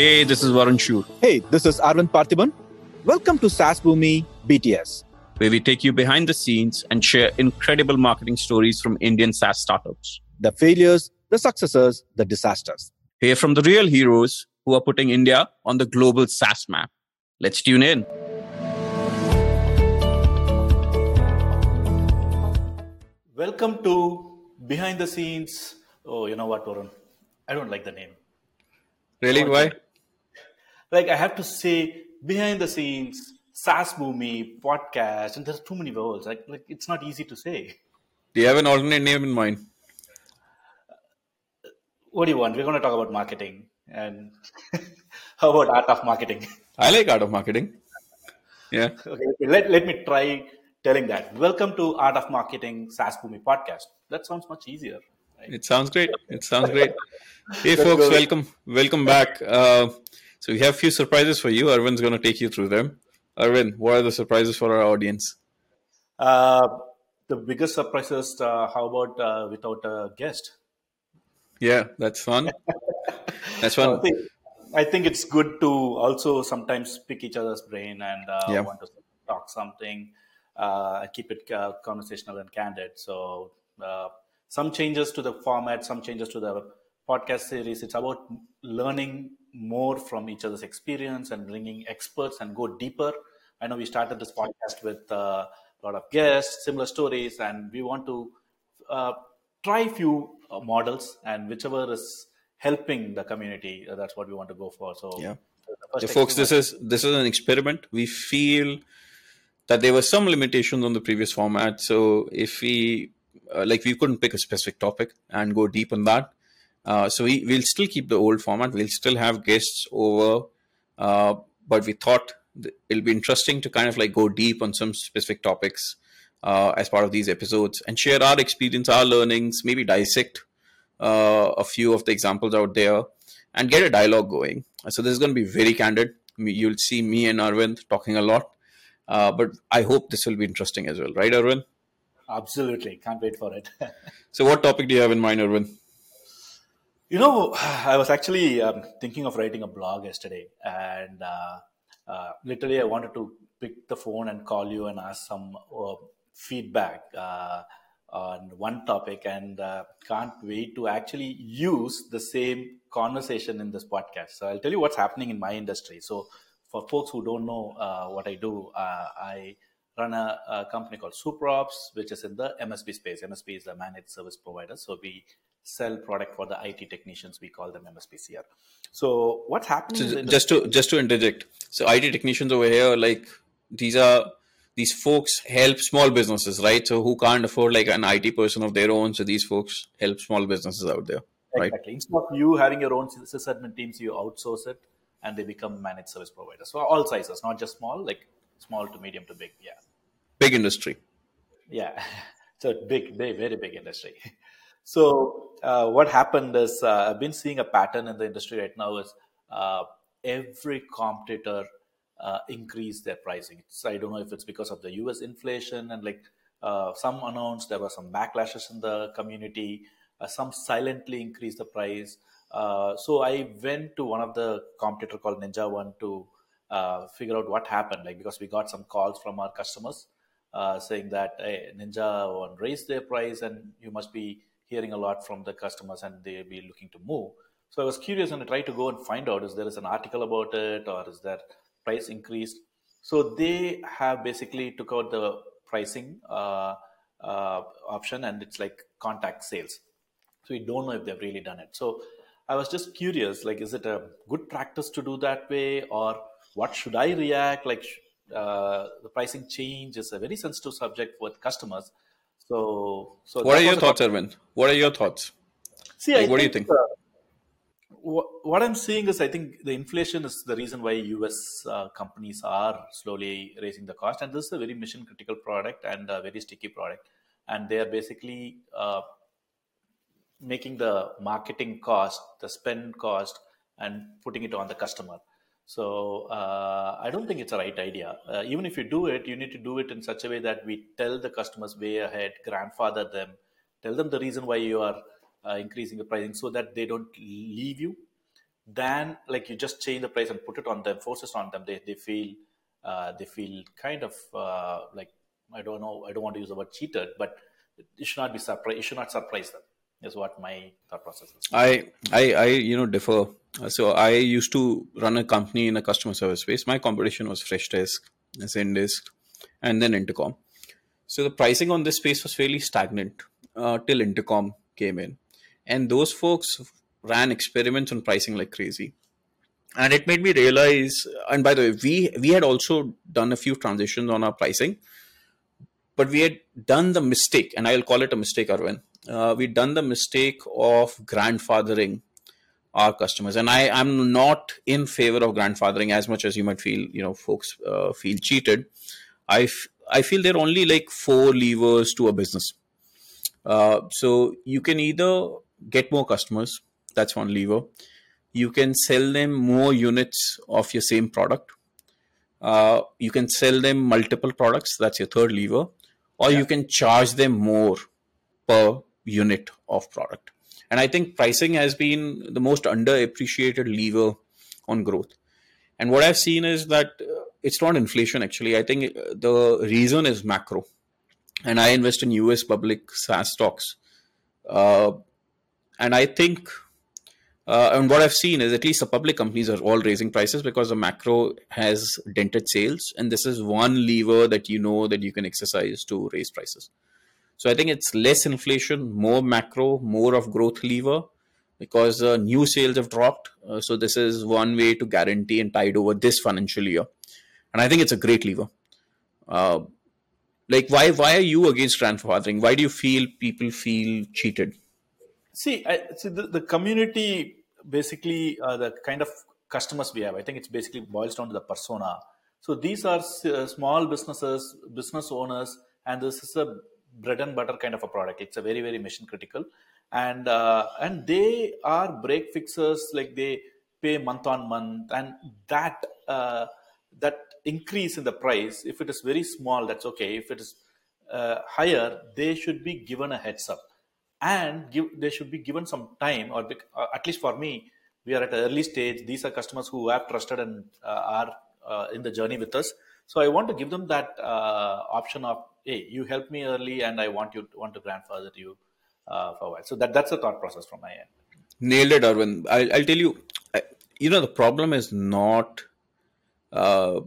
Hey, this is Varun Shoor. Hey, this is Arvind Parthiban. Welcome to SaaS Boomi BTS, where we take you behind the scenes and share incredible marketing stories from Indian SaaS startups. The failures, the successes, the disasters. Hear from the real heroes who are putting India on the global SaaS map. Let's tune in. Welcome to Behind the Scenes. Oh, you know what, Varun? I don't like the name. Really? Why? Like I have to say behind the scenes, SaaS Boomi, podcast, and there's too many vowels. Like, like it's not easy to say. Do you have an alternate name in mind? What do you want? We're going to talk about marketing, and how about art of marketing? I like art of marketing. Yeah. Okay. Let, let me try telling that. Welcome to Art of Marketing SaaS Boomi podcast. That sounds much easier. Right? It sounds great. It sounds great. Hey, folks, welcome, welcome back. Uh, so we have a few surprises for you. Arvind's going to take you through them. Arvind, what are the surprises for our audience? Uh, the biggest surprises. Uh, how about uh, without a guest? Yeah, that's fun. that's fun. I think, I think, it's good to also sometimes pick each other's brain and uh, yeah. want to talk something, uh, keep it conversational and candid. So some changes to the format, some changes to the podcast series. It's about learning more from each other's experience and bringing experts and go deeper. I know we started this podcast with uh, a lot of guests, similar stories, and we want to uh, try a few uh, models and whichever is helping the community, uh, that's what we want to go for. So, yeah, so folks, this is this is an experiment. We feel that there were some limitations on the previous format. So, if we uh, like, we couldn't pick a specific topic and go deep on that uh, so we, we'll still keep the old format. We'll still have guests over, uh, but we thought it'll be interesting to kind of like go deep on some specific topics uh, as part of these episodes and share our experience, our learnings, maybe dissect uh, a few of the examples out there and get a dialogue going. So this is going to be very candid. You'll see me and Arvind talking a lot, uh, but I hope this will be interesting as well, right, Arvind? Absolutely, can't wait for it. so, what topic do you have in mind, Arvind? You know, I was actually um, thinking of writing a blog yesterday, and uh, uh, literally, I wanted to pick the phone and call you and ask some uh, feedback uh, on one topic, and uh, can't wait to actually use the same conversation in this podcast. So, I'll tell you what's happening in my industry. So, for folks who don't know uh, what I do, I run a, a, company called SuperOps, which is in the MSP space. MSP is a managed service provider. So we sell product for the IT technicians. We call them MSPs here. So what's happening? So just to just to interject, so IT technicians over here, like these are these folks help small businesses, right? So who can't afford like an IT person of their own? So these folks help small businesses out there, right? Exactly. Instead of you having your own sysadmin teams, you outsource it, and they become managed service providers. So all sizes, not just small, like small to medium to big. Yeah. Big industry. Yeah. So big, big, very big industry. So uh, what happened is uh, I've been seeing a pattern in the industry right now is uh, every competitor uh, increase their pricing. So I don't know if it's because of the U.S. inflation and like uh, some announced there were some backlashes in the community. Uh, some silently increased the price. So I went to one of the competitor called Ninja One to figure out what happened. Like because we got some calls from our customers saying that hey, Ninja One raised their price and you must be hearing a lot from the customers and they'll be looking to move. So I was curious and I tried to go and find out is there is an article about it or is that price increased. So they have basically took out the pricing uh, uh, option and it's like contact sales. So we don't know if they've really done it. So I was just curious, like, is it a good practice to do that way, or what should I react? Like, uh, the pricing change is a very sensitive subject with customers. So, so what are your thoughts, Arvind? What are your thoughts? See, like, what think, do you think? Uh, what, what, I'm seeing is, I think the inflation is the reason why U.S. Uh, companies are slowly raising the cost, and this is a very mission critical product and a very sticky product, and they are basically uh, making the marketing cost, the spend cost, and putting it on the customer. So uh, I don't think it's a right idea. Uh, even if you do it, you need to do it in such a way that we tell the customers way ahead, grandfather them, tell them the reason why you are uh, increasing the pricing so that they don't leave you. Then, like you just change the price and put it on them, force it on them. They they feel uh, they feel kind of uh, like I don't know. I don't want to use the word cheated, but it should not be surprised. It should not surprise them is what my thought process is. I, I, I, you know, differ. So I used to run a company in a customer service space. My competition was Freshdesk, Zendesk, and then Intercom. So the pricing on this space was fairly stagnant uh, till Intercom came in, and those folks ran experiments on pricing like crazy. And it made me realize. And by the way, we we had also done a few transitions on our pricing, but we had done the mistake, and I'll call it a mistake, Arvind uh, we've done the mistake of grandfathering our customers. And i am not in favor of grandfathering as much as you might feel you know folks uh, feel cheated. I, f- I feel there are only like four levers to a business. Uh, so you can either get more customers that's one lever. You can sell them more units of your same product. Uh, you can sell them multiple products that's your third lever. Or yeah. you can charge them more per unit of product. And I think pricing has been the most underappreciated lever on growth. And what I've seen is that uh, it's not inflation actually. I think uh, the reason is macro. And I invest in US public SaaS stocks. Uh, and I think, uh, and what I've seen is at least the public companies are all raising prices because the macro has dented sales. And this is one lever that you know that you can exercise to raise prices. So I think it's less inflation, more macro, more of growth lever because uh, new sales have dropped. Uh, so this is one way to guarantee and tide over this financial year. And I think it's a great lever. Uh, like why why are you against grandfathering? Why do you feel people feel cheated? See, I, see the, the community basically uh, the kind of customers we have. I think it's basically boils down to the persona. So these are uh, small businesses, business owners, and this is a bread and butter kind of a product. It's a very very mission critical, and uh, and they are break fixers. Like they pay month on month, and that uh, that increase in the price, if it is very small, that's okay. If it is uh, higher, they should be given a heads up, and give they should be given some time, or uh, at least for me, we are at an early stage. These are customers who have trusted and uh, are uh, in the journey with us. So I want to give them that option of hey, you helped me early, and I want you to, want to grandfather you uh, for a while. So that that's the thought process from my end. Nailed it, Arvind. I'll, I'll tell you. You know, the problem is not uh,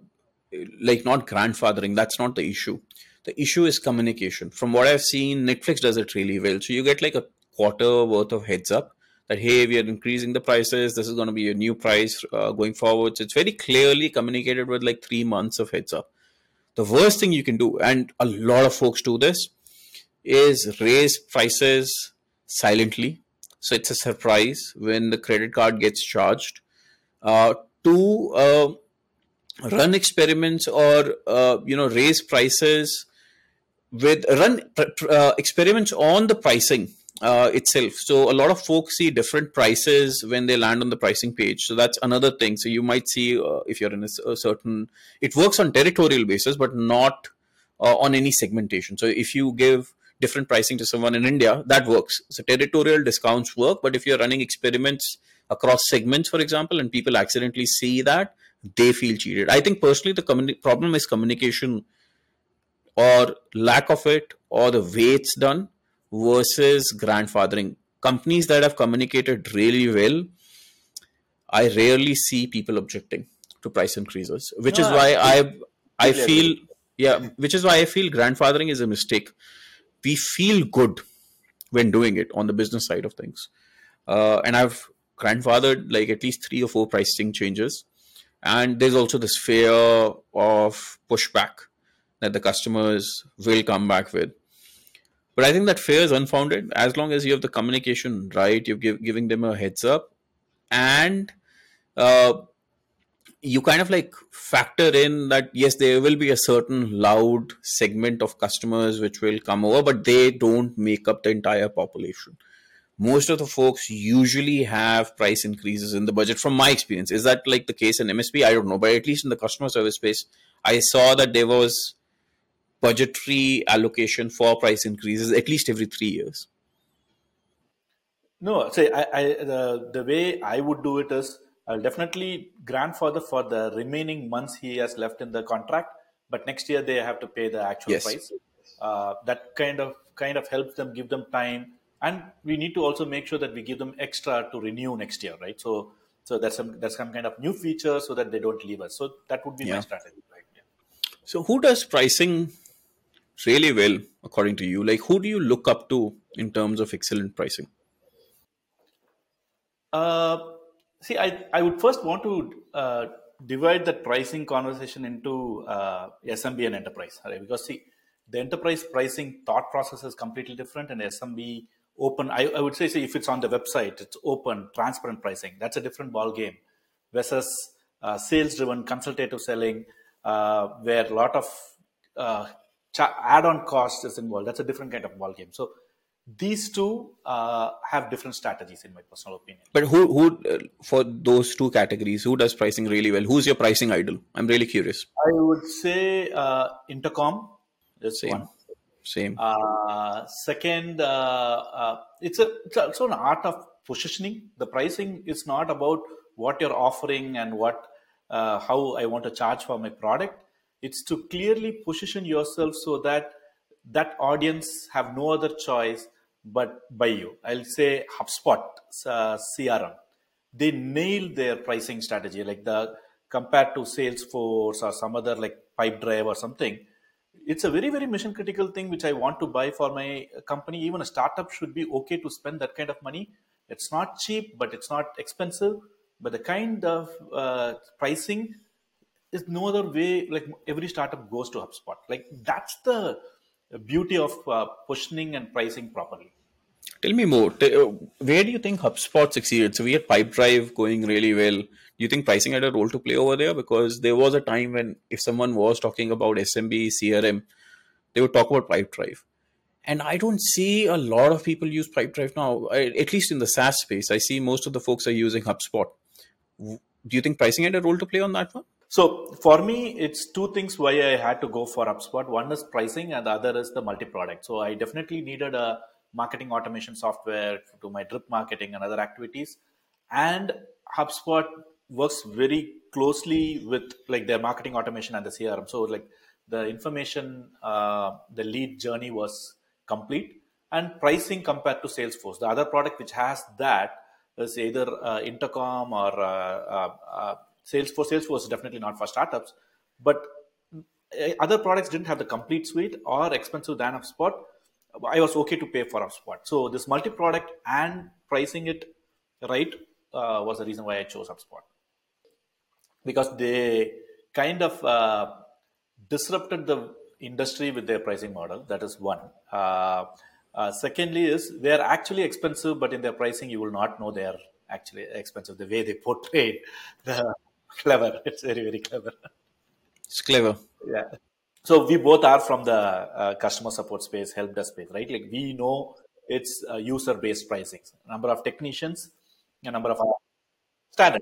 like not grandfathering. That's not the issue. The issue is communication. From what I've seen, Netflix does it really well. So you get like a quarter worth of heads up that hey, we are increasing the prices. This is going to be a new price uh, going forward. So it's very clearly communicated with like three months of heads up the worst thing you can do, and a lot of folks do this, is raise prices silently. So it's a surprise when the credit card gets charged. Uh, to uh, run experiments or uh, you know raise prices with run uh, experiments on the pricing uh, itself. So a lot of folks see different prices when they land on the pricing page. So that's another thing. So you might see uh, if you're in a, a, certain, it works on territorial basis, but not uh, on any segmentation. So if you give different pricing to someone in India, that works. So territorial discounts work, but if you're running experiments across segments, for example, and people accidentally see that, they feel cheated. I think personally, the communi- problem is communication or lack of it or the way it's done versus grandfathering. Companies that have communicated really well, I rarely see people objecting to price increases, which no, is why I I feel yeah, which is why I feel grandfathering is a mistake. We feel good when doing it on the business side of things, uh, and I've grandfathered like at least three or four pricing changes, and there's also this fear of pushback that the customers will come back with but I think that fear is unfounded. As long as you have the communication right, you're give, giving them a heads up, and uh, you kind of like factor in that yes, there will be a certain loud segment of customers which will come over, but they don't make up the entire population. most of the folks usually have price increases in the budget from my experience. Is that like the case in msp i don't know but at least in the customer service space i saw that there was budgetary allocation for price increases at least every three years? No say i, I the, the way i would do it is i'll definitely grandfather for the remaining months he has left in the contract but next year they have to pay the actual Yes. price. Uh, that kind of kind of helps them give them time. And we need to also make sure that we give them extra to renew next year right? So so that's some that's some kind of new feature so that they don't leave us. So that would be my strategy right? Yeah. So, who does pricing really well, according to you? Like, who do you look up to in terms of excellent pricing? Uh, see, I, I would first want to uh, divide that pricing conversation into uh, SMB and enterprise, right? Because see, the enterprise pricing thought process is completely different, and SMB open. I, I would say, see, if it's on the website, it's open, transparent pricing. That's a different ball game versus uh, sales-driven consultative selling, uh, where a lot of uh, add-on cost is involved. That's a different kind of ball game. So these two uh, have different strategies, in my personal opinion. But who, who uh, for those two categories, who does pricing really well? Who's your pricing idol? I'm really curious. I would say uh, Intercom is Same. one. Same. Uh, second, uh, uh, it's a it's also an art of positioning. The pricing is not about what you're offering and what uh, how I want to charge for my product. It's to clearly position yourself so that that audience have no other choice but buy you. I'll say HubSpot uh, CRM. They nailed their pricing strategy, like the compared to Salesforce or some other like Pipedrive or something it's a very very mission critical thing which i want to buy for my company even a startup should be okay to spend that kind of money it's not cheap but it's not expensive but the kind of uh, pricing is no other way like every startup goes to hubspot like that's the beauty of uh, positioning and pricing properly Tell me more. Uh, where do you think HubSpot succeeded? So we had Pipedrive going really well. Do you think pricing had a role to play over there? Because there was a time when if someone was talking about SMB, CRM, they would talk about Pipedrive. And I don't see a lot of people use Pipedrive now, at least in the SaaS space. I see most of the folks are using HubSpot. Do you think pricing had a role to play on that one? So for me, it's two things why I had to go for HubSpot. One is pricing, and the other is the multi-product. So I definitely needed a marketing automation software to do my drip marketing and other activities. And HubSpot works very closely with like their marketing automation and the CRM. So like the information, uh, the lead journey was complete, and pricing compared to Salesforce. The other product which has that is either uh, Intercom or uh, uh, uh, Salesforce. Salesforce is definitely not for startups, but uh, other products didn't have the complete suite or expensive than HubSpot. I was okay to pay for HubSpot. So this multi-product and pricing it right uh, was the reason why I chose HubSpot because they kind of uh, disrupted the industry with their pricing model. That is one. Uh, uh, secondly, is they are actually expensive, but in their pricing, you will not know they are actually expensive. The way they portray the clever, it's very very clever. It's clever. Yeah. So we both are from the uh, customer support space, help desk space, right? Like we know it's uh, user-based pricing, number of technicians, a number of standard,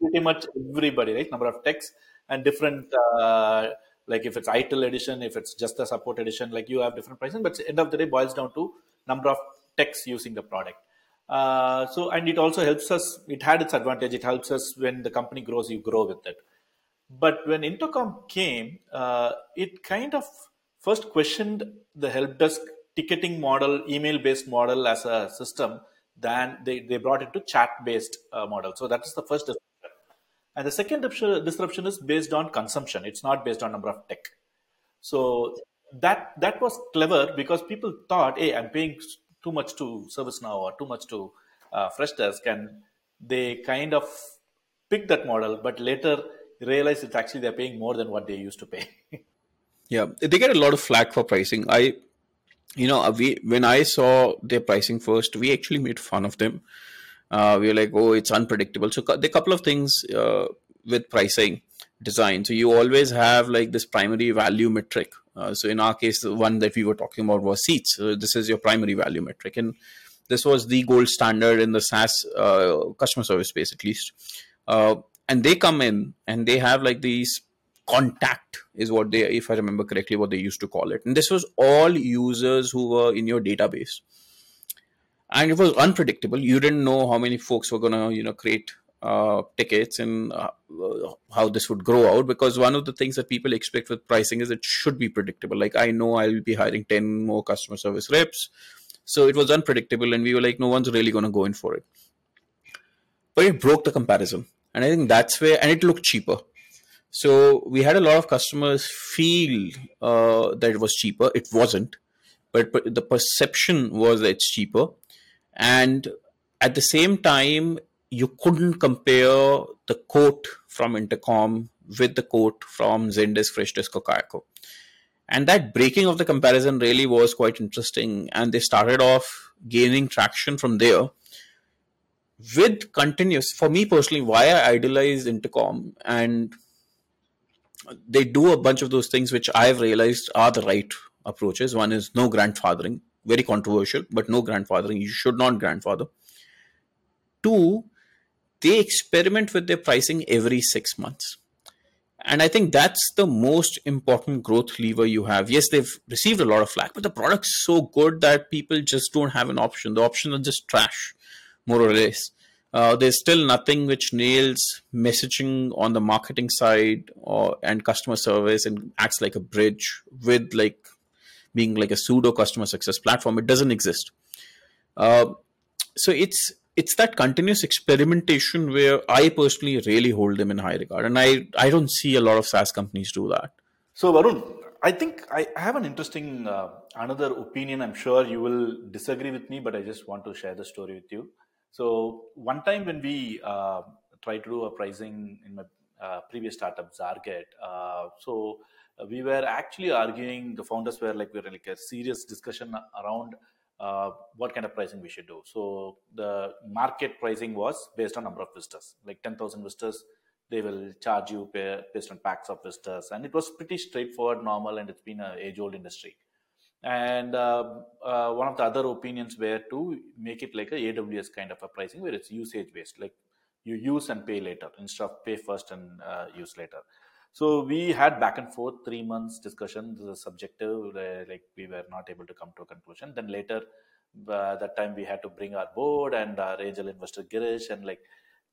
pretty much everybody, right? Number of techs and different, uh, like if it's ITIL edition, if it's just the support edition, like you have different pricing, but end of the day boils down to number of techs using the product. Uh, so and it also helps us. It had its advantage. It helps us when the company grows, you grow with it. But when Intercom came, uh, it kind of first questioned the help desk ticketing model, email based model as a system. Then they, they brought it to chat based uh, model. So that is the first disruption. And the second disruption- disruption is based on consumption. It's not based on number of tech. So that that was clever because people thought, hey, I'm paying too much to ServiceNow or too much to uh, Freshdesk, and they kind of pick that model, but later realize it's actually they're paying more than what they used to pay. Yeah, they get a lot of flack for pricing. I, you know, we when I saw their pricing first, we actually made fun of them. Uh, we were like, oh, it's unpredictable. So are a couple of things uh, with pricing design. So you always have like this primary value metric. Uh, so in our case, the one that we were talking about was seats. So this is your primary value metric, and this was the gold standard in the SaaS uh, customer service space, at least. Uh, and they come in and they have like these contact is what they, if I remember correctly, what they used to call it. And this was all users who were in your database. And it was unpredictable. You didn't know how many folks were going to, you know, create uh, tickets and uh, how this would grow out because one of the things that people expect with pricing is it should be predictable. Like i know i'll be hiring 10 more customer service reps. So it was unpredictable and we were like no one's really going to go in for it. But it broke the comparison. And i think that's where and it looked cheaper. So we had a lot of customers feel uh, that it was cheaper. It wasn't. But, but the perception was that it's cheaper. And at the same time you couldn't compare the quote from Intercom with the quote from Zendesk, Freshdesk, or Kayako. And that breaking of the comparison really was quite interesting. And they started off gaining traction from there with continuous. For me personally, why I idolize Intercom and they do a bunch of those things which I've realized are the right approaches. One is no grandfathering, very controversial, but no grandfathering. You should not grandfather. Two, they experiment with their pricing every six months. And I think that's the most important growth lever you have. Yes, they've received a lot of flack, but the product's so good that people just don't have an option. The options are just trash, more or less. Uh, there's still nothing which nails messaging on the marketing side or and customer service and acts like a bridge with like being like a pseudo customer success platform. It doesn't exist. Uh, so it's it's that continuous experimentation where I personally really hold them in high regard, and I I don't see a lot of SaaS companies do that. So Varun, I think I have an interesting uh, another opinion. I'm sure you will disagree with me, but I just want to share the story with you. So one time when we uh, tried to do a pricing in my uh, previous startup Zarget, uh, so we were actually arguing. The founders were like we were like a serious discussion around uh, what kind of pricing we should do. So the market pricing was based on number of visitors, like 10,000 visitors, they will charge you based on packs of visitors. And it was pretty straightforward, normal, and it's been an age-old industry. And uh, uh, one of the other opinions were to make it like a AWS kind of a pricing where it's usage based, like you use and pay later instead of pay first and uh, use later. So we had back and forth three months discussion. This is subjective, like we were not able to come to a conclusion. Then later, uh, that time we had to bring our board and our angel investor Girish and like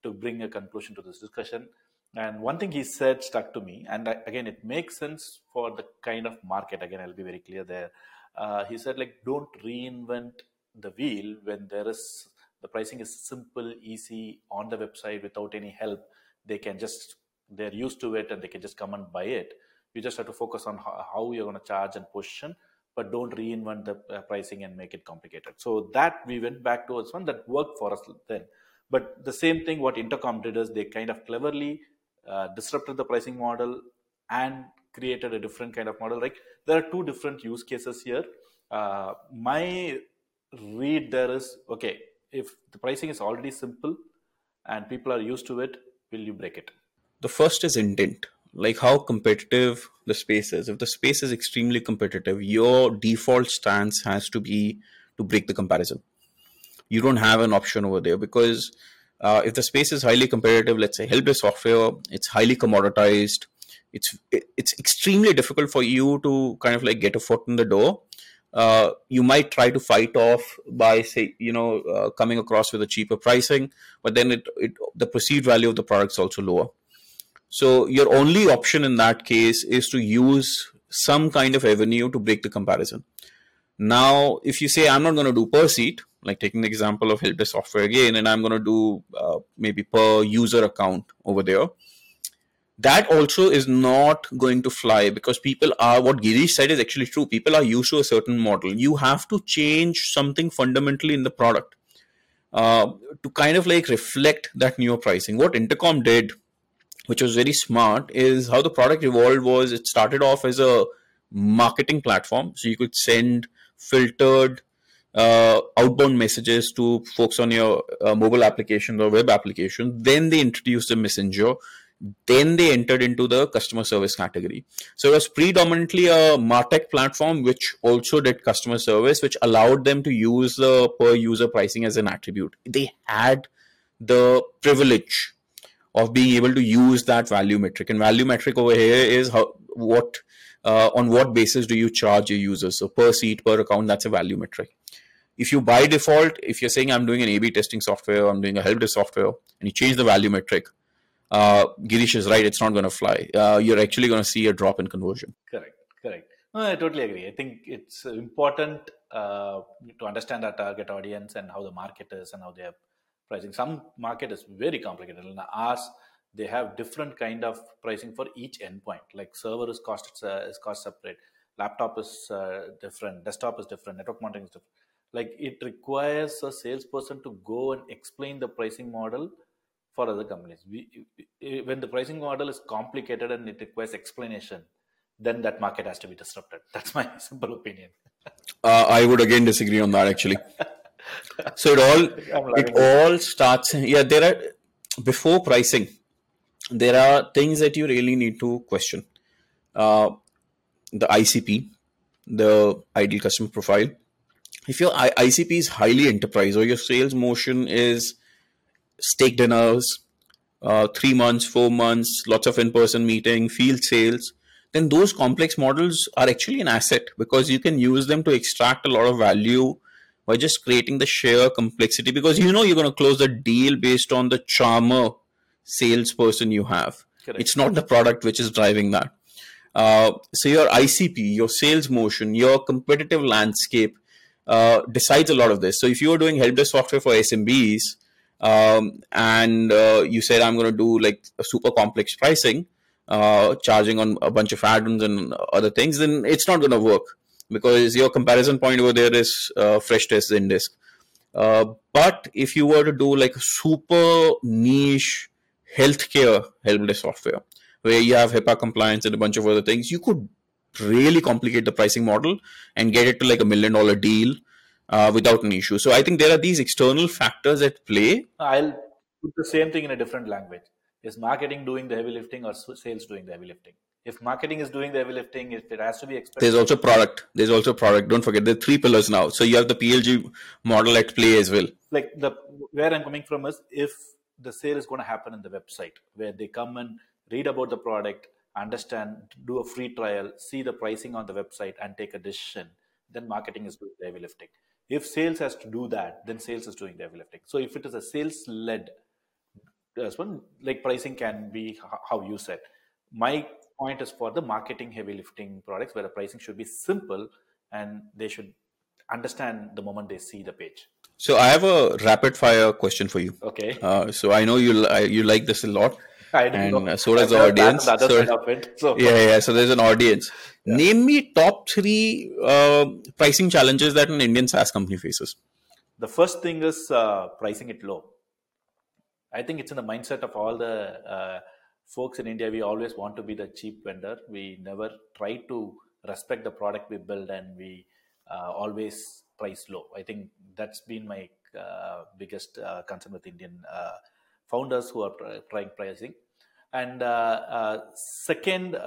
to bring a conclusion to this discussion. And one thing he said stuck to me, and I, again, it makes sense for the kind of market. Again, I'll be very clear there. Uh, he said like, don't reinvent the wheel when there is the pricing is simple, easy on the website without any help. They can just they're used to it and they can just come and buy it. You just have to focus on how, you're going to charge and position, but don't reinvent the uh, pricing and make it complicated. So that we went back towards one that worked for us then. But the same thing what Intercom did is they kind of cleverly uh, disrupted the pricing model and created a different kind of model. Like there are two different use cases here. Uh, my read there is okay if the pricing is already simple and people are used to it, will you break it? The first is intent. Like how competitive the space is. If the space is extremely competitive your default stance has to be to break the comparison. You don't have an option over there because uh, if the space is highly competitive let's say helpdesk software it's highly commoditized it's it's extremely difficult for you to kind of like get a foot in the door uh, you might try to fight off by say you know uh, coming across with a cheaper pricing but then it, it the perceived value of the product is also lower so your only option in that case is to use some kind of avenue to break the comparison. Now, if you say I'm not going to do per seat, like taking the example of helpdesk software again, and I'm going to do uh, maybe per user account over there, that also is not going to fly because people are what Girish said is actually true. People are used to a certain model. You have to change something fundamentally in the product uh, to kind of like reflect that newer pricing. What Intercom did which was very smart, is how the product evolved was it started off as a marketing platform. So you could send filtered uh, outbound messages to folks on your uh, mobile application or web application. Then they introduced the messenger then they entered into the customer service category. So it was predominantly a Martech platform, which also did customer service, which allowed them to use the per user pricing as an attribute. They had the privilege of being able to use that value metric. And value metric over here is how what uh, on what basis do you charge your users? So per seat, per account, that's a value metric. If you by default, if you're saying I'm doing an A/B testing software, I'm doing a help desk software, and you change the value metric, uh, Girish is right. It's not going to fly. Uh, you're actually going to see a drop in conversion. Correct. Correct. No, I totally agree. I think it's important uh, to understand our target audience and how the market is and how they are pricing. Some market is very complicated. And ours, they have different kind of pricing for each endpoint. Like server is cost uh, is cost separate, laptop is uh, different, desktop is different, network monitoring is different. Like it requires a salesperson to go and explain the pricing model for other companies. We, when the pricing model is complicated and it requires explanation, then that market has to be disrupted. That's my simple opinion. Uh, I would again disagree on that actually. so it all it all starts. Yeah, there are before pricing, there are things that you really need to question. Uh, the ICP, the ideal customer profile. If your ICP is highly enterprise or your sales motion is steak dinners, uh, three months, four months, lots of in person meeting, field sales, then those complex models are actually an asset because you can use them to extract a lot of value by just creating the sheer complexity because you know you're going to close the deal based on the charmer salesperson you have. Correct. It's not the product which is driving that. Uh, so your ICP, your sales motion, your competitive landscape uh, decides a lot of this. So if you are doing help desk software for SMBs, um, and uh, you said I'm going to do like a super complex pricing, uh, charging on a bunch of add-ons and other things, then it's not going to work because your comparison point over there is uh, Freshdesk Zendesk. Uh, but if you were to do like a super niche healthcare help desk software where you have HIPAA compliance and a bunch of other things, you could really complicate the pricing model and get it to like a million dollar deal uh, without an issue. So I think there are these external factors at play. I'll put the same thing in a different language. Is marketing doing the heavy lifting or sales doing the heavy lifting? If marketing is doing the heavy lifting, if it has to be expected. There's also product. There's also product. Don't forget, there are three pillars now. So you have the PLG model at play as well. Like the where I'm coming from is if the sale is going to happen in the website where they come and read about the product, understand, do a free trial, see the pricing on the website, and take a decision, then marketing is doing the heavy lifting. If sales has to do that, then sales is doing the heavy lifting. So if it is a sales led, one uh, like pricing can be how you said. My point is for the marketing heavy lifting products where the pricing should be simple and they should understand the moment they see the page. So I have a rapid fire question for you. Okay. Uh, so I know you you like this a lot. I and know. so does the audience. The so, it, so. Yeah, yeah. So there's an audience. Yeah. Name me top three uh, pricing challenges that an Indian SaaS company faces. The first thing is uh, pricing it low. I think it's in the mindset of all the uh, folks in India. We always want to be the cheap vendor. We never try to respect the product we build, and we uh, always price low. I think that's been my uh, biggest uh, concern with Indian founders who are trying pricing. And second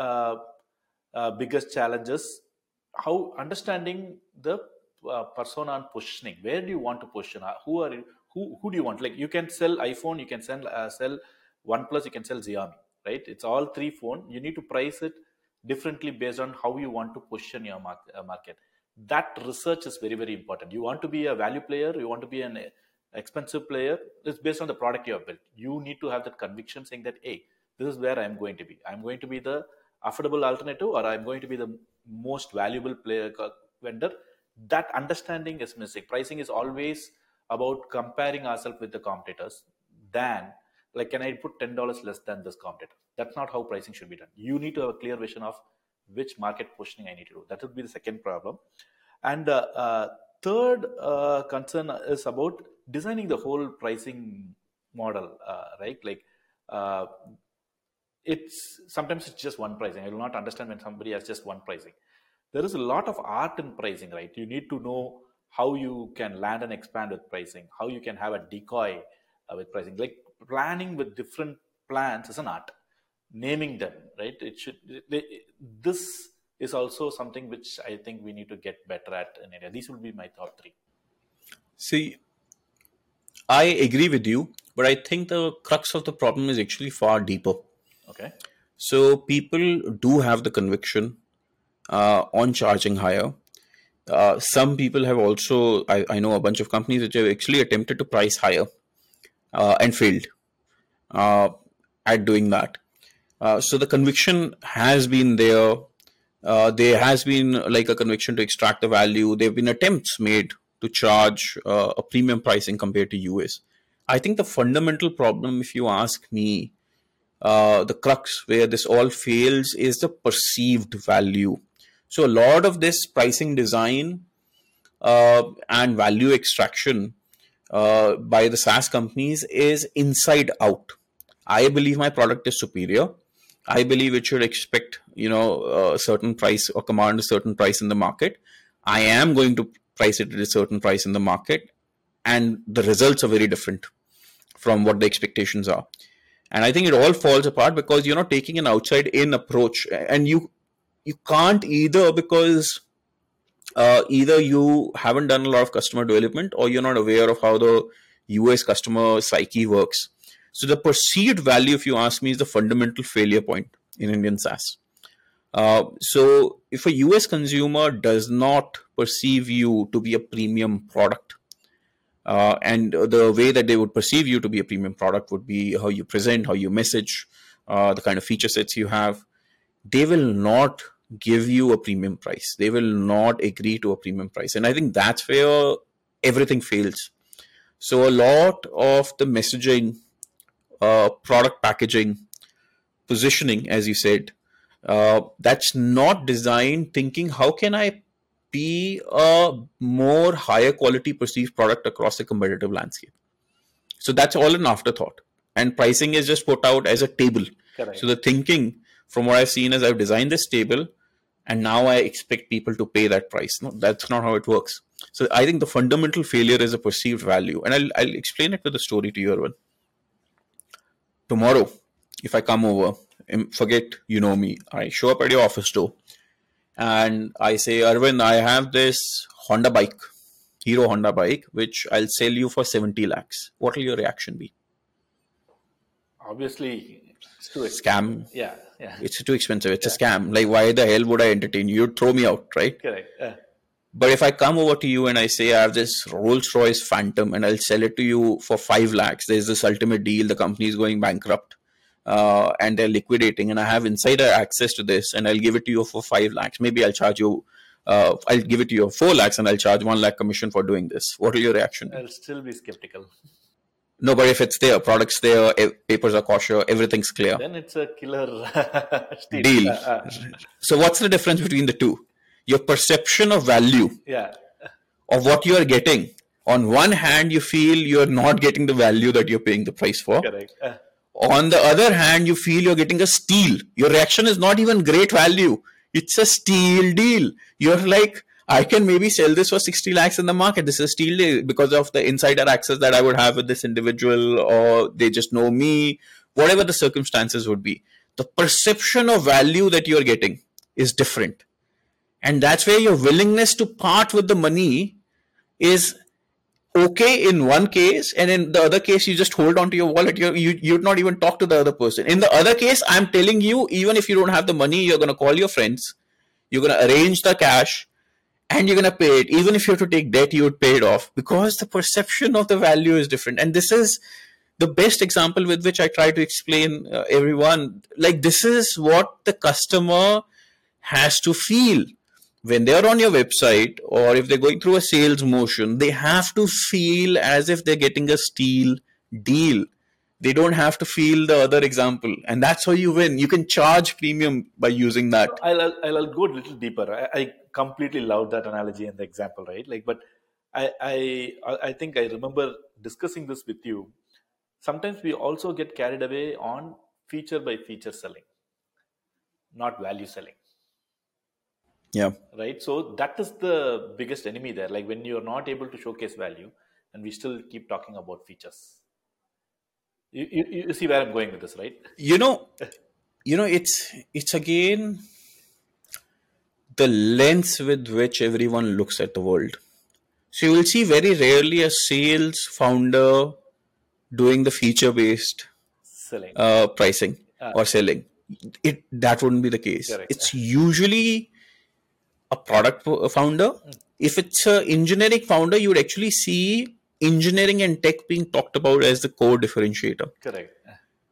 biggest challenges how understanding the uh, persona and positioning where do you want to position uh, who are you, who who do you want like you can sell iphone you can sell uh, sell oneplus you can sell xiaomi right? It's all three phone. You need to price it differently based on how you want to position your uh, market. That research is very very important. You want to be a value player you want to be an expensive player it's based on the product you have built. You need to have that conviction saying that hey this is where i'm going to be. I'm going to be the affordable alternative or i'm going to be the most valuable player vendor. That understanding is missing. Pricing is always about comparing ourselves with the competitors than like can i put $10 less than this competitor that's not how pricing should be done. You need to have a clear vision of which market positioning i need to do. That would be the second problem. And uh, uh, third uh, concern is about designing the whole pricing model uh, right? Like uh, it's sometimes it's just one pricing. I will not understand when somebody has just one pricing. There is a lot of art in pricing right? You need to know how you can land and expand with pricing how you can have a decoy uh, with pricing. Like planning with different plans is an art naming them, right? It should. They, this is also something which I think we need to get better at in India. These would be my top three. See, I agree with you, but I think the crux of the problem is actually far deeper. Okay. So people do have the conviction uh, on charging higher. Uh, some people have also, I, I, know a bunch of companies which have actually attempted to price higher and failed uh, at doing that. Uh, so the conviction has been there. Uh, there has been like a conviction to extract the value. There have been attempts made to charge a premium pricing compared to US. I think the fundamental problem, if you ask me, the crux where this all fails is the perceived value so a lot of this pricing design uh, and value extraction uh, by the SaaS companies is inside out. I believe my product is superior. I believe it should expect you know a certain price or command a certain price in the market. I am going to price it at a certain price in the market, and the results are very different from what the expectations are. And I think it all falls apart because you're not taking an outside in approach, and you you can't either because uh, either you haven't done a lot of customer development or you're not aware of how the US customer psyche works. So the perceived value, if you ask me, is the fundamental failure point in Indian SaaS. Uh, so if a US consumer does not perceive you to be a premium product, uh, and the way that they would perceive you to be a premium product would be how you present, how you message, uh, the kind of feature sets you have, they will not give you a premium price. They will not agree to a premium price. And I think that's where everything fails. So a lot of the messaging, uh, product packaging, positioning, as you said, uh, that's not designed thinking how can I be a more higher quality perceived product across the competitive landscape. So that's all an afterthought. And pricing is just put out as a table. Correct. So the thinking from what I've seen is I've designed this table and now I expect people to pay that price. No, that's not how it works. So I think the fundamental failure is a perceived value, and I'll I'll explain it with a story to you, Arvind. Tomorrow, if I come over, forget you know me, I show up at your office door, and I say, Arvind, I have this Honda bike, Hero Honda bike, which I'll sell you for seventy lakhs. What will your reaction be? Obviously, it's scam. Yeah yeah. It's too expensive. It's yeah. a scam. Like, why the hell would I entertain you? You'd throw me out, right? Correct. Yeah. But if I come over to you and I say I have this Rolls Royce Phantom and I'll sell it to you for five lakhs, there's this ultimate deal. The company is going bankrupt uh, and they're liquidating, and I have insider access to this, and I'll give it to you for five lakhs. Maybe I'll charge you. Uh, I'll give it to you for four lakhs, and I'll charge one lakh commission for doing this. What will your reaction? I'll still be skeptical. No, but if it's there, products there, papers are kosher, everything's clear. Then it's a killer deal. Uh, uh. So what's the difference between the two? Your perception of value. Yeah. Of what you are getting. On one hand, you feel you're not getting the value that you're paying the price for. Correct. Uh. On the other hand, you feel you're getting a steal. Your reaction is not even great value. It's a steal deal. You're like, I can maybe sell this for 60 lakhs in the market. This is still because of the insider access that I would have with this individual, or they just know me, whatever the circumstances would be. The perception of value that you're getting is different. And that's where your willingness to part with the money is okay in one case and in the other case you just hold on to your wallet you you you'd not even talk to the other person in the other case i'm telling you even if you don't have the money you're going to call your friends you're going to arrange the cash and you're going to pay it. Even if you have to take debt, you would pay it off because the perception of the value is different. And this is the best example with which I try to explain uh, everyone. Like, this is what the customer has to feel when they're on your website or if they're going through a sales motion. They have to feel as if they're getting a steal deal they don't have to feel the other example. And that's how you win. You can charge premium by using that. I'll, I'll, I'll go a little deeper. I, I, completely love that analogy and the example right? Like but I, I i think i remember discussing this with you. Sometimes we also get carried away on feature by feature selling not value selling. Yeah. Right? So that is the biggest enemy there. Like when you're not able to showcase value and we still keep talking about features you, you, you see where I'm going with this, right? You know, you know it's it's again the lens with which everyone looks at the world so you will see very rarely a sales founder doing the feature based Selling. uh, pricing or selling it that wouldn't be the case Correct. it's usually a product fo- founder if it's an engineering founder you would actually see engineering and tech being talked about as the core differentiator Correct.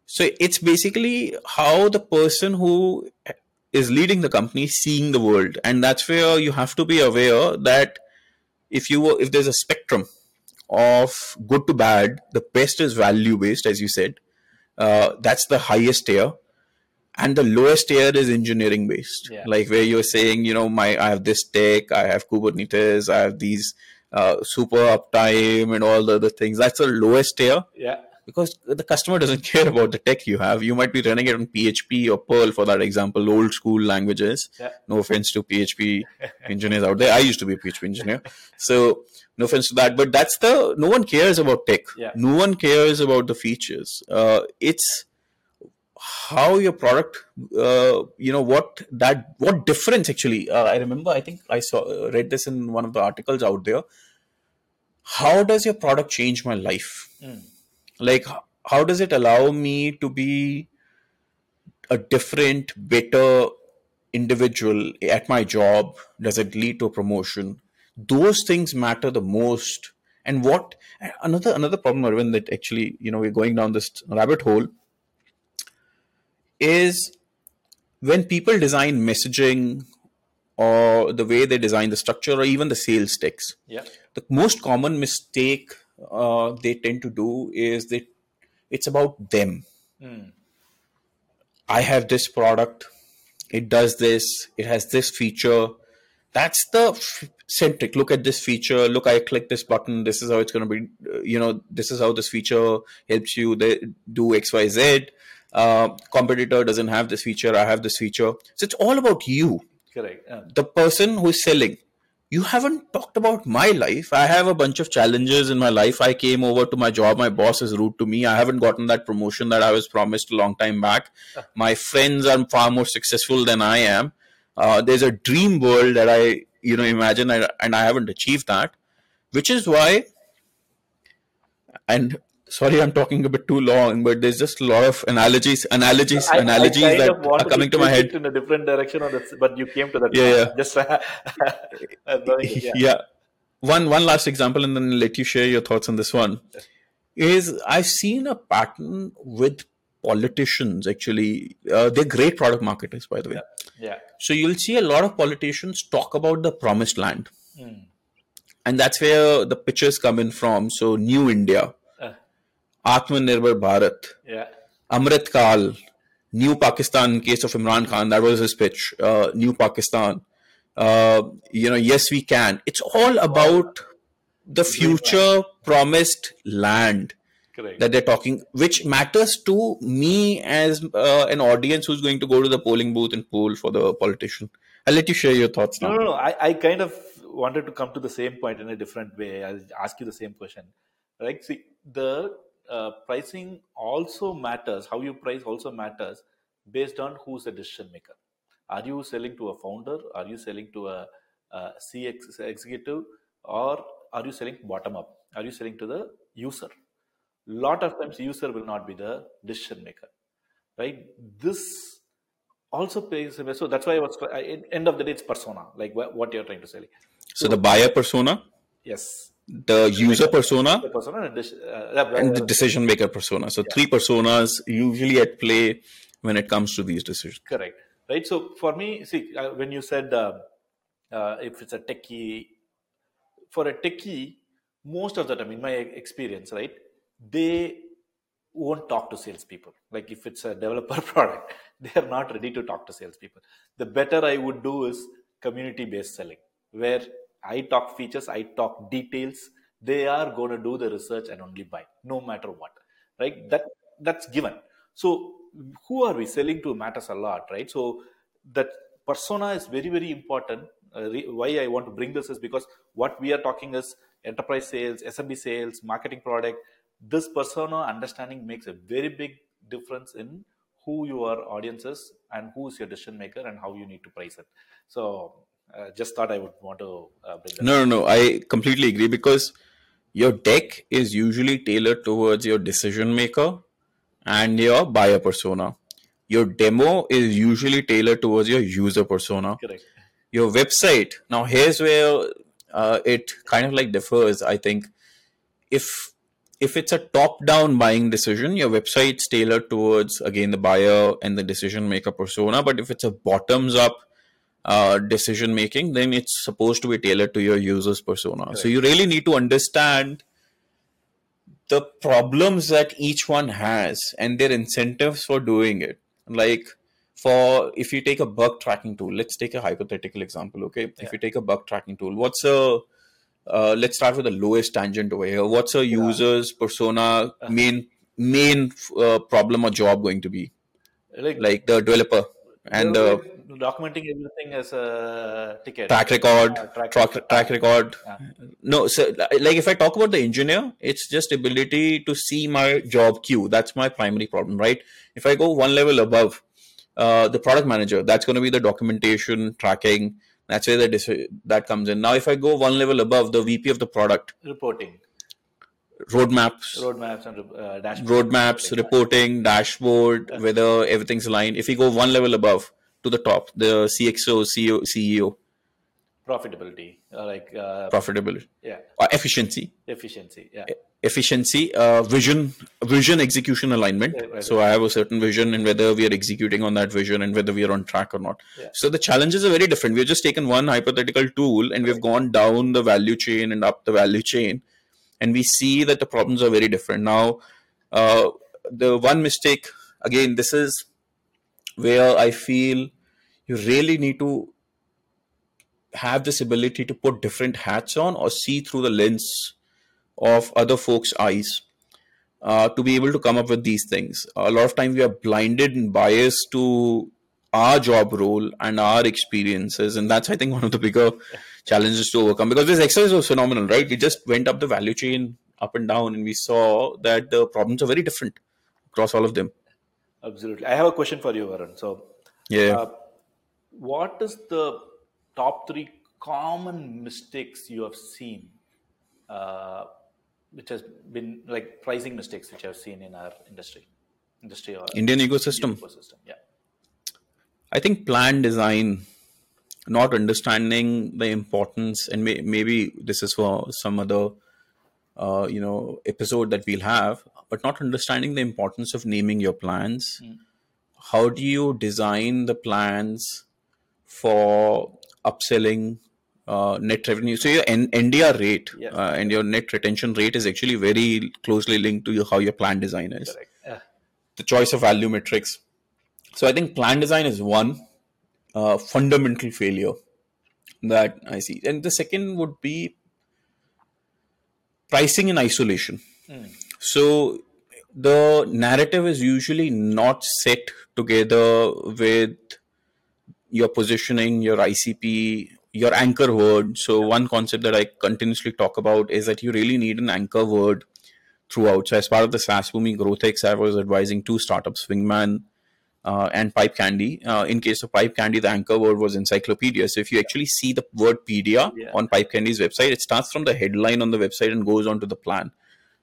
so it's basically how the person who is leading the company is seeing the world, and that's where you have to be aware that if you if there's a spectrum of good to bad, the best is value based, as you said. Uh, that's the highest tier, and the lowest tier is engineering based. Yeah. Like where you're saying, you know, my I have this tech, I have Kubernetes, I have these uh, super uptime and all the other things. That's the lowest tier Yeah. because the customer doesn't care about the tech you have. You might be running it on PHP or Perl, for that example, old school languages. Yeah. No offense to PHP engineers out there. I used to be a PHP engineer. So, no offense to that. But that's the, no one cares about tech. Yeah. No one cares about the features. Uh, it's how your product, uh, you know, what that, what difference actually. Uh, I remember, I think I saw, uh, read this in one of the articles out there. How does your product change my life? like how does it allow me to be a different better individual at my job does it lead to a promotion those things matter the most and what another another problem Arvind, that actually you know we're going down this rabbit hole is when people design messaging or the way they design the structure or even the sales text Yeah. the most common mistake uh, they tend to do is they it's about them. I have this product it does this it has this feature. That's the f- centric. Look at this feature look i click this button this is how it's going to be uh, you know this is how this feature helps you do xyz uh, competitor doesn't have this feature i have this feature. So it's all about you. Correct. Yeah. the person who is selling. You haven't talked about my life. I have a bunch of challenges in my life. I came over to my job. My boss is rude to me. I haven't gotten that promotion that i was promised a long time back. My friends are far more successful than i am. Uh, there's a dream world that i you know imagine and i haven't achieved that which is why and sorry i'm talking a bit too long but there's just a lot of analogies analogies I- I analogies kind that are coming to my head in a different direction, on this, but you came to that. Yeah, yeah. Just it, yeah. yeah. One one last example, and then I'll let you share your thoughts on this one. Is I've seen a pattern with politicians. Actually, uh, they're great product marketers, by the way. yeah. So you'll see a lot of politicians talk about the promised land, Hmm. and that's where the pictures come in from. So New India, Atmanirbhar Bharat, yeah. Amrit Kal, New Pakistan. In case of Imran Khan, that was his pitch. Uh, New Pakistan. Uh, you know, yes, we can. It's all about the future promised land Correct. that they're talking, which matters to me as uh, an audience who's going to go to the polling booth and poll for the politician. I'll let you share your thoughts No, now. no, no. I, I kind of wanted to come to the same point in a different way. I'll ask you the same question. Right? See, the uh, pricing also matters. How you price also matters based on who's the decision maker. Are you selling to a founder? Are you selling to a, a CX executive? Or are you selling bottom up? Are you selling to the user? Lot of times, user will not be the decision maker. Right? This also plays a so that's why I was end of the day it's persona like what you're trying to sell So the buyer persona, yes the user persona, the persona and, uh, and the decision maker persona. So three personas usually at play when it comes to these decisions. correct. Right? So for me see uh, when you said uh, uh, if it's a techie for a techie most of the time in my experience right they won't talk to salespeople. Like if it's a developer product they are not ready to talk to salespeople. The better i would do is community based selling where i talk features i talk details they are going to do the research and only buy no matter what right? That that's given. So who are we selling to matters a lot right? So that persona is very very important. Uh, why i want to bring this is because what we are talking is enterprise sales smb sales marketing product. This persona understanding makes a very big difference in who your audience is and who is your decision maker and how you need to price it. So, uh, just thought I would want to uh, bring that. No, no, no. I completely agree because your deck is usually tailored towards your decision maker and your buyer persona. Your demo is usually tailored towards your user persona. Correct. Your website. Now, here's where uh, it kind of like differs. I think if if it's a top down buying decision, your website's tailored towards again the buyer and the decision maker persona. But if it's a bottoms up uh, decision making, then it's supposed to be tailored to your users persona. So you really need to understand the problems that each one has and their incentives for doing it. Like for if you take a bug tracking tool, let's take a hypothetical example. Okay, if you take a bug tracking tool, what's a uh, let's start with the lowest tangent over here. What's a user's persona main main uh, problem or job going to be? Like, Like the developer and the documenting everything as a ticket. track record, track track, record. track record. Yeah. No, so like if I talk about the engineer, it's just ability to see my job queue. That's my primary problem, right? If I go one level above, uh, the product manager, that's going to be the documentation tracking. That's where the dis- that comes in. Now, if I go one level above, the VP of the product, reporting, roadmaps, roadmaps, and uh, dashboard. roadmaps, reporting, dashboard, whether everything's aligned. If you go one level above to the top, the CXO, CEO, CEO profitability, uh, like uh, profitability, yeah, uh, efficiency, efficiency, yeah, efficiency, uh, vision, vision execution alignment. Yeah. So I have a certain vision and whether we are executing on that vision and whether we are on track or not. Yeah. So the challenges are very different. We've just taken one hypothetical tool and we've gone down the value chain and up the value chain, and we see that the problems are very different. Now, uh, the one mistake again, this is where I feel you really need to have this ability to put different hats on or see through the lens of other folks' eyes uh, to be able to come up with these things. A lot of times we are blinded and biased to our job role and our experiences, and that's I think one of the bigger challenges to overcome because this exercise was phenomenal, right? We just went up the value chain up and down, and we saw that the problems are very different across all of them. Absolutely. I have a question for you, Varun. So, Yeah. uh, what is the top three common mistakes you have seen, uh, which has been like pricing mistakes which I've seen in our industry, industry or Indian ecosystem. ecosystem? Yeah, I think plan design, not understanding the importance, and may, maybe this is for some other, uh, you know, episode that we'll have, but not understanding the importance of naming your plans. How do you design the plans for upselling uh, net revenue? So your N- NDR rate Yeah. uh, and your net retention rate is actually very closely linked to your, how your plan design is. Yeah, the choice of value metrics. So I think plan design is one uh, fundamental failure that I see, and the second would be pricing in isolation. So the narrative is usually not set together with your positioning, your ICP, your anchor word. So one concept that I continuously talk about is that you really need an anchor word throughout. So as part of the SaaS Boomi GrowthX, I was advising two startups, Wingman uh, and Pipe Candy. Uh, in case of Pipe Candy, the anchor word was encyclopedia. So if you actually see the word pedia Yeah. on Pipe Candy's website, it starts from the headline on the website and goes on to the plan.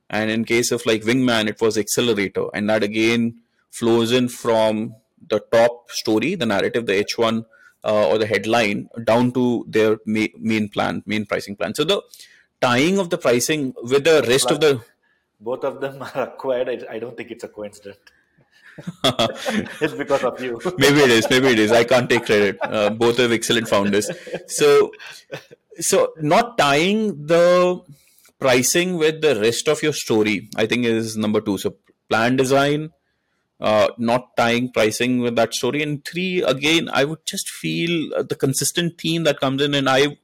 And in case of like Wingman, it was accelerator, and that again flows in from the top story, the narrative, the H1 uh, or the headline, down to their ma- main plan, main pricing plan. So the tying of the pricing with the rest of the both of them are acquired. I, I don't think it's a coincidence. it's because of you. maybe it is maybe it is i can't take credit uh, both have excellent founders so so not tying the pricing with the rest of your story i think is number two so plan design uh, not tying pricing with that story and three again i would just feel uh, the consistent theme that comes in and i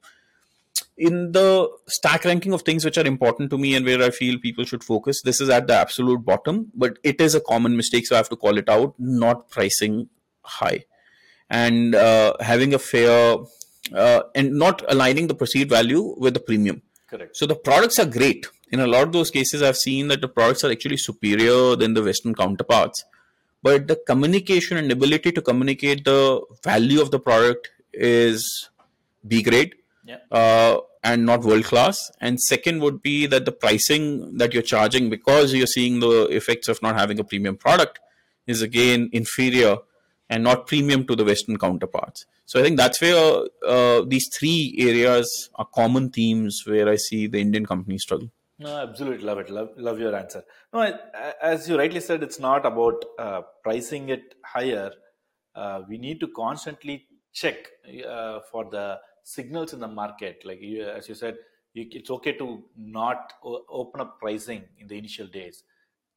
in the stack ranking of things which are important to me and where I feel people should focus, this is at the absolute bottom, but it is a common mistake, so I have to call it out. Not pricing high and uh, having a fair uh, and not aligning the perceived value with the premium. Correct. So the products are great. In a lot of those cases, I've seen that the products are actually superior than the Western counterparts. but the communication and ability to communicate the value of the product is B grade Yeah. uh, and not world class. And second would be that the pricing that you're charging because you're seeing the effects of not having a premium product is again inferior and not premium to the Western counterparts. So I think that's where uh, these three areas are common themes where I see the Indian companies struggle. No, absolutely love it. Love, love your answer. No, I, as you rightly said, it's not about uh, pricing it higher. Uh, we need to constantly check uh, for the signals in the market. Like you, as you said, you, it's okay to not o- open up pricing in the initial days.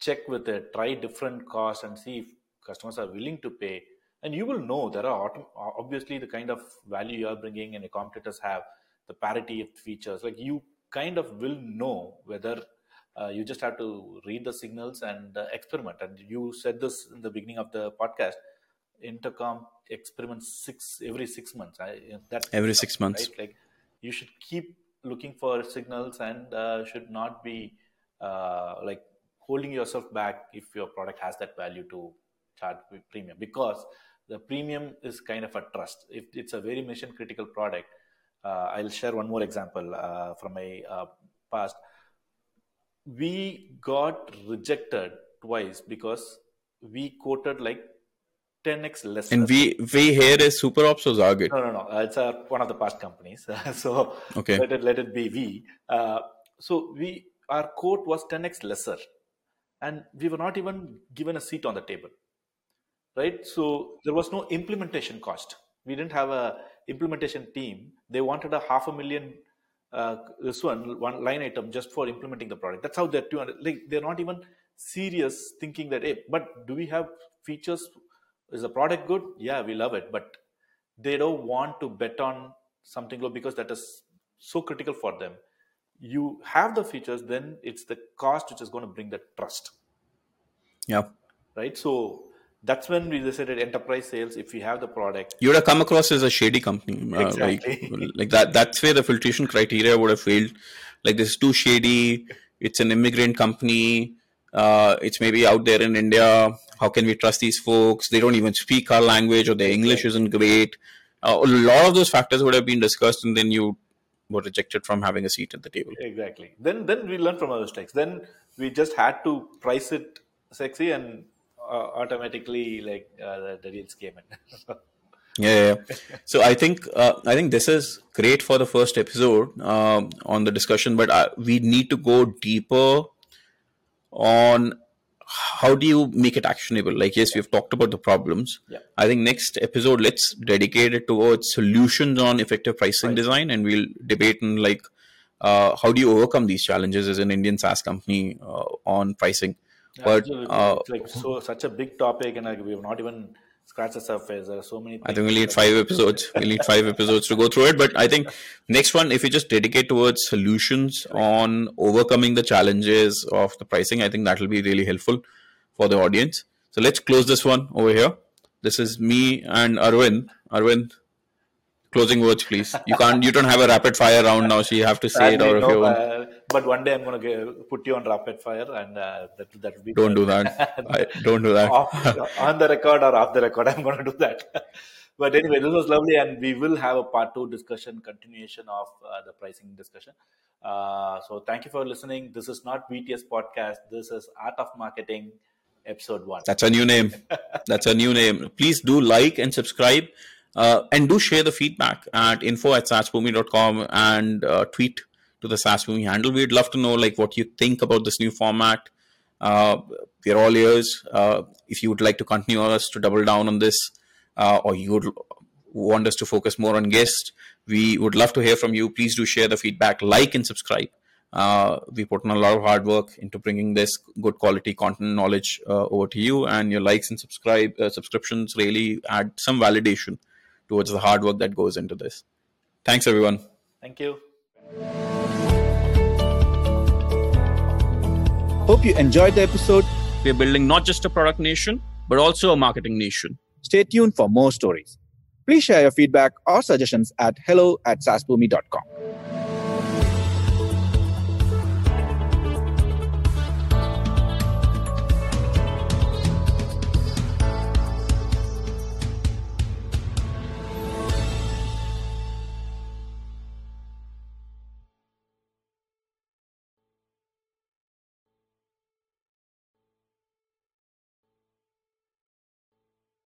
Check with it, try different costs, and see if customers are willing to pay. And you will know there are autom- obviously the kind of value you are bringing and your competitors have, the parity of features. Like you kind of will know whether uh, you just have to read the signals and uh, experiment. And you said this in the beginning of the podcast. Intercom experiments six every six months. I, that's Every six months. right? Like you should keep looking for signals and uh, should not be uh, like holding yourself back if your product has that value to charge premium because the premium is kind of a trust. If it's a very mission critical product, uh, I'll share one more example uh, from my uh, past. We got rejected twice because we quoted like 10x less. And we we here is Super Ops or Zarget. No, no, no. Uh, it's uh, one of the past companies. so Okay. let it let it be we. Uh, so we our quote was 10x lesser, and we were not even given a seat on the table, right? So there was no implementation cost. We didn't have a implementation team. They wanted a half a million. Uh, this one one line item just for implementing the product. That's how they're 200. Like they're not even serious thinking that. Hey, but do we have features? Is the product good? Yeah, we love it, but they don't want to bet on something low because that is so critical for them. You have the features, then it's the cost which is going to bring the trust, Yeah. right? So that's when we decided enterprise sales. If we have the product, You would have come across as a shady company. Uh, Exactly. like, like that that's where the filtration criteria would have failed. Like this is too shady, it's an immigrant company, uh, it's maybe out there in India. How can we trust these folks? They don't even speak our language or their English isn't great. Uh, a lot of those factors would have been discussed and then you were rejected from having a seat at the table. exactly. Then then we learn from our mistakes. Then we just had to price it sexy, and automatically like uh, the, the deals came in. Yeah, yeah, so I think uh, I think this is great for the first episode um, on the discussion, but uh, we need to go deeper on how do you make it actionable. Like, yes, we've talked about the problems. Yeah. I think next episode let's dedicate it towards solutions on effective pricing design, and we'll debate on like uh, how do you overcome these challenges as an Indian SaaS company uh, on pricing. But uh, it's like so such a big topic, and like, we have not even scratched the surface. There are so many. I think we need five episodes. We need five episodes to go through it. But I think next one, if you just dedicate towards solutions on overcoming the challenges of the pricing, I think that will be really helpful for the audience. So let's close this one over here. This is me and Arvind. Arvind, closing words, please. You can't. You don't have a rapid fire round now, so you have to say it Sadly, or if no, you want. But one day I'm going to put you on rapid fire, and uh, that that will be. Don't do that. I, don't do that. off, on the record or off the record. I'm going to do that. but anyway, this was lovely, and we will have a part two discussion, continuation of uh, the pricing discussion. Uh, so thank you for listening. This is not BTS podcast. This is Art of Marketing, episode one. That's a new name. That's a new name. Please do like and subscribe. Uh, and do share the feedback at info at saasboomi.com and uh, tweet to the SaaSBoomi handle. We'd love to know like what you think about this new format. Uh, we're all ears. Uh, if you would like to continue us to double down on this, uh, or you would want us to focus more on guests, we would love to hear from you. Please do share the feedback, like and subscribe. Uh, we put in a lot of hard work into bringing this good quality content knowledge uh, over to you, and your likes and subscribe uh, subscriptions really add some validation towards the hard work that goes into this. Thanks, everyone. Thank you. Hope you enjoyed the episode. We're building not just a product nation, but also a marketing nation. Stay tuned for more stories. Please share your feedback or suggestions at hello at saasboomi.com.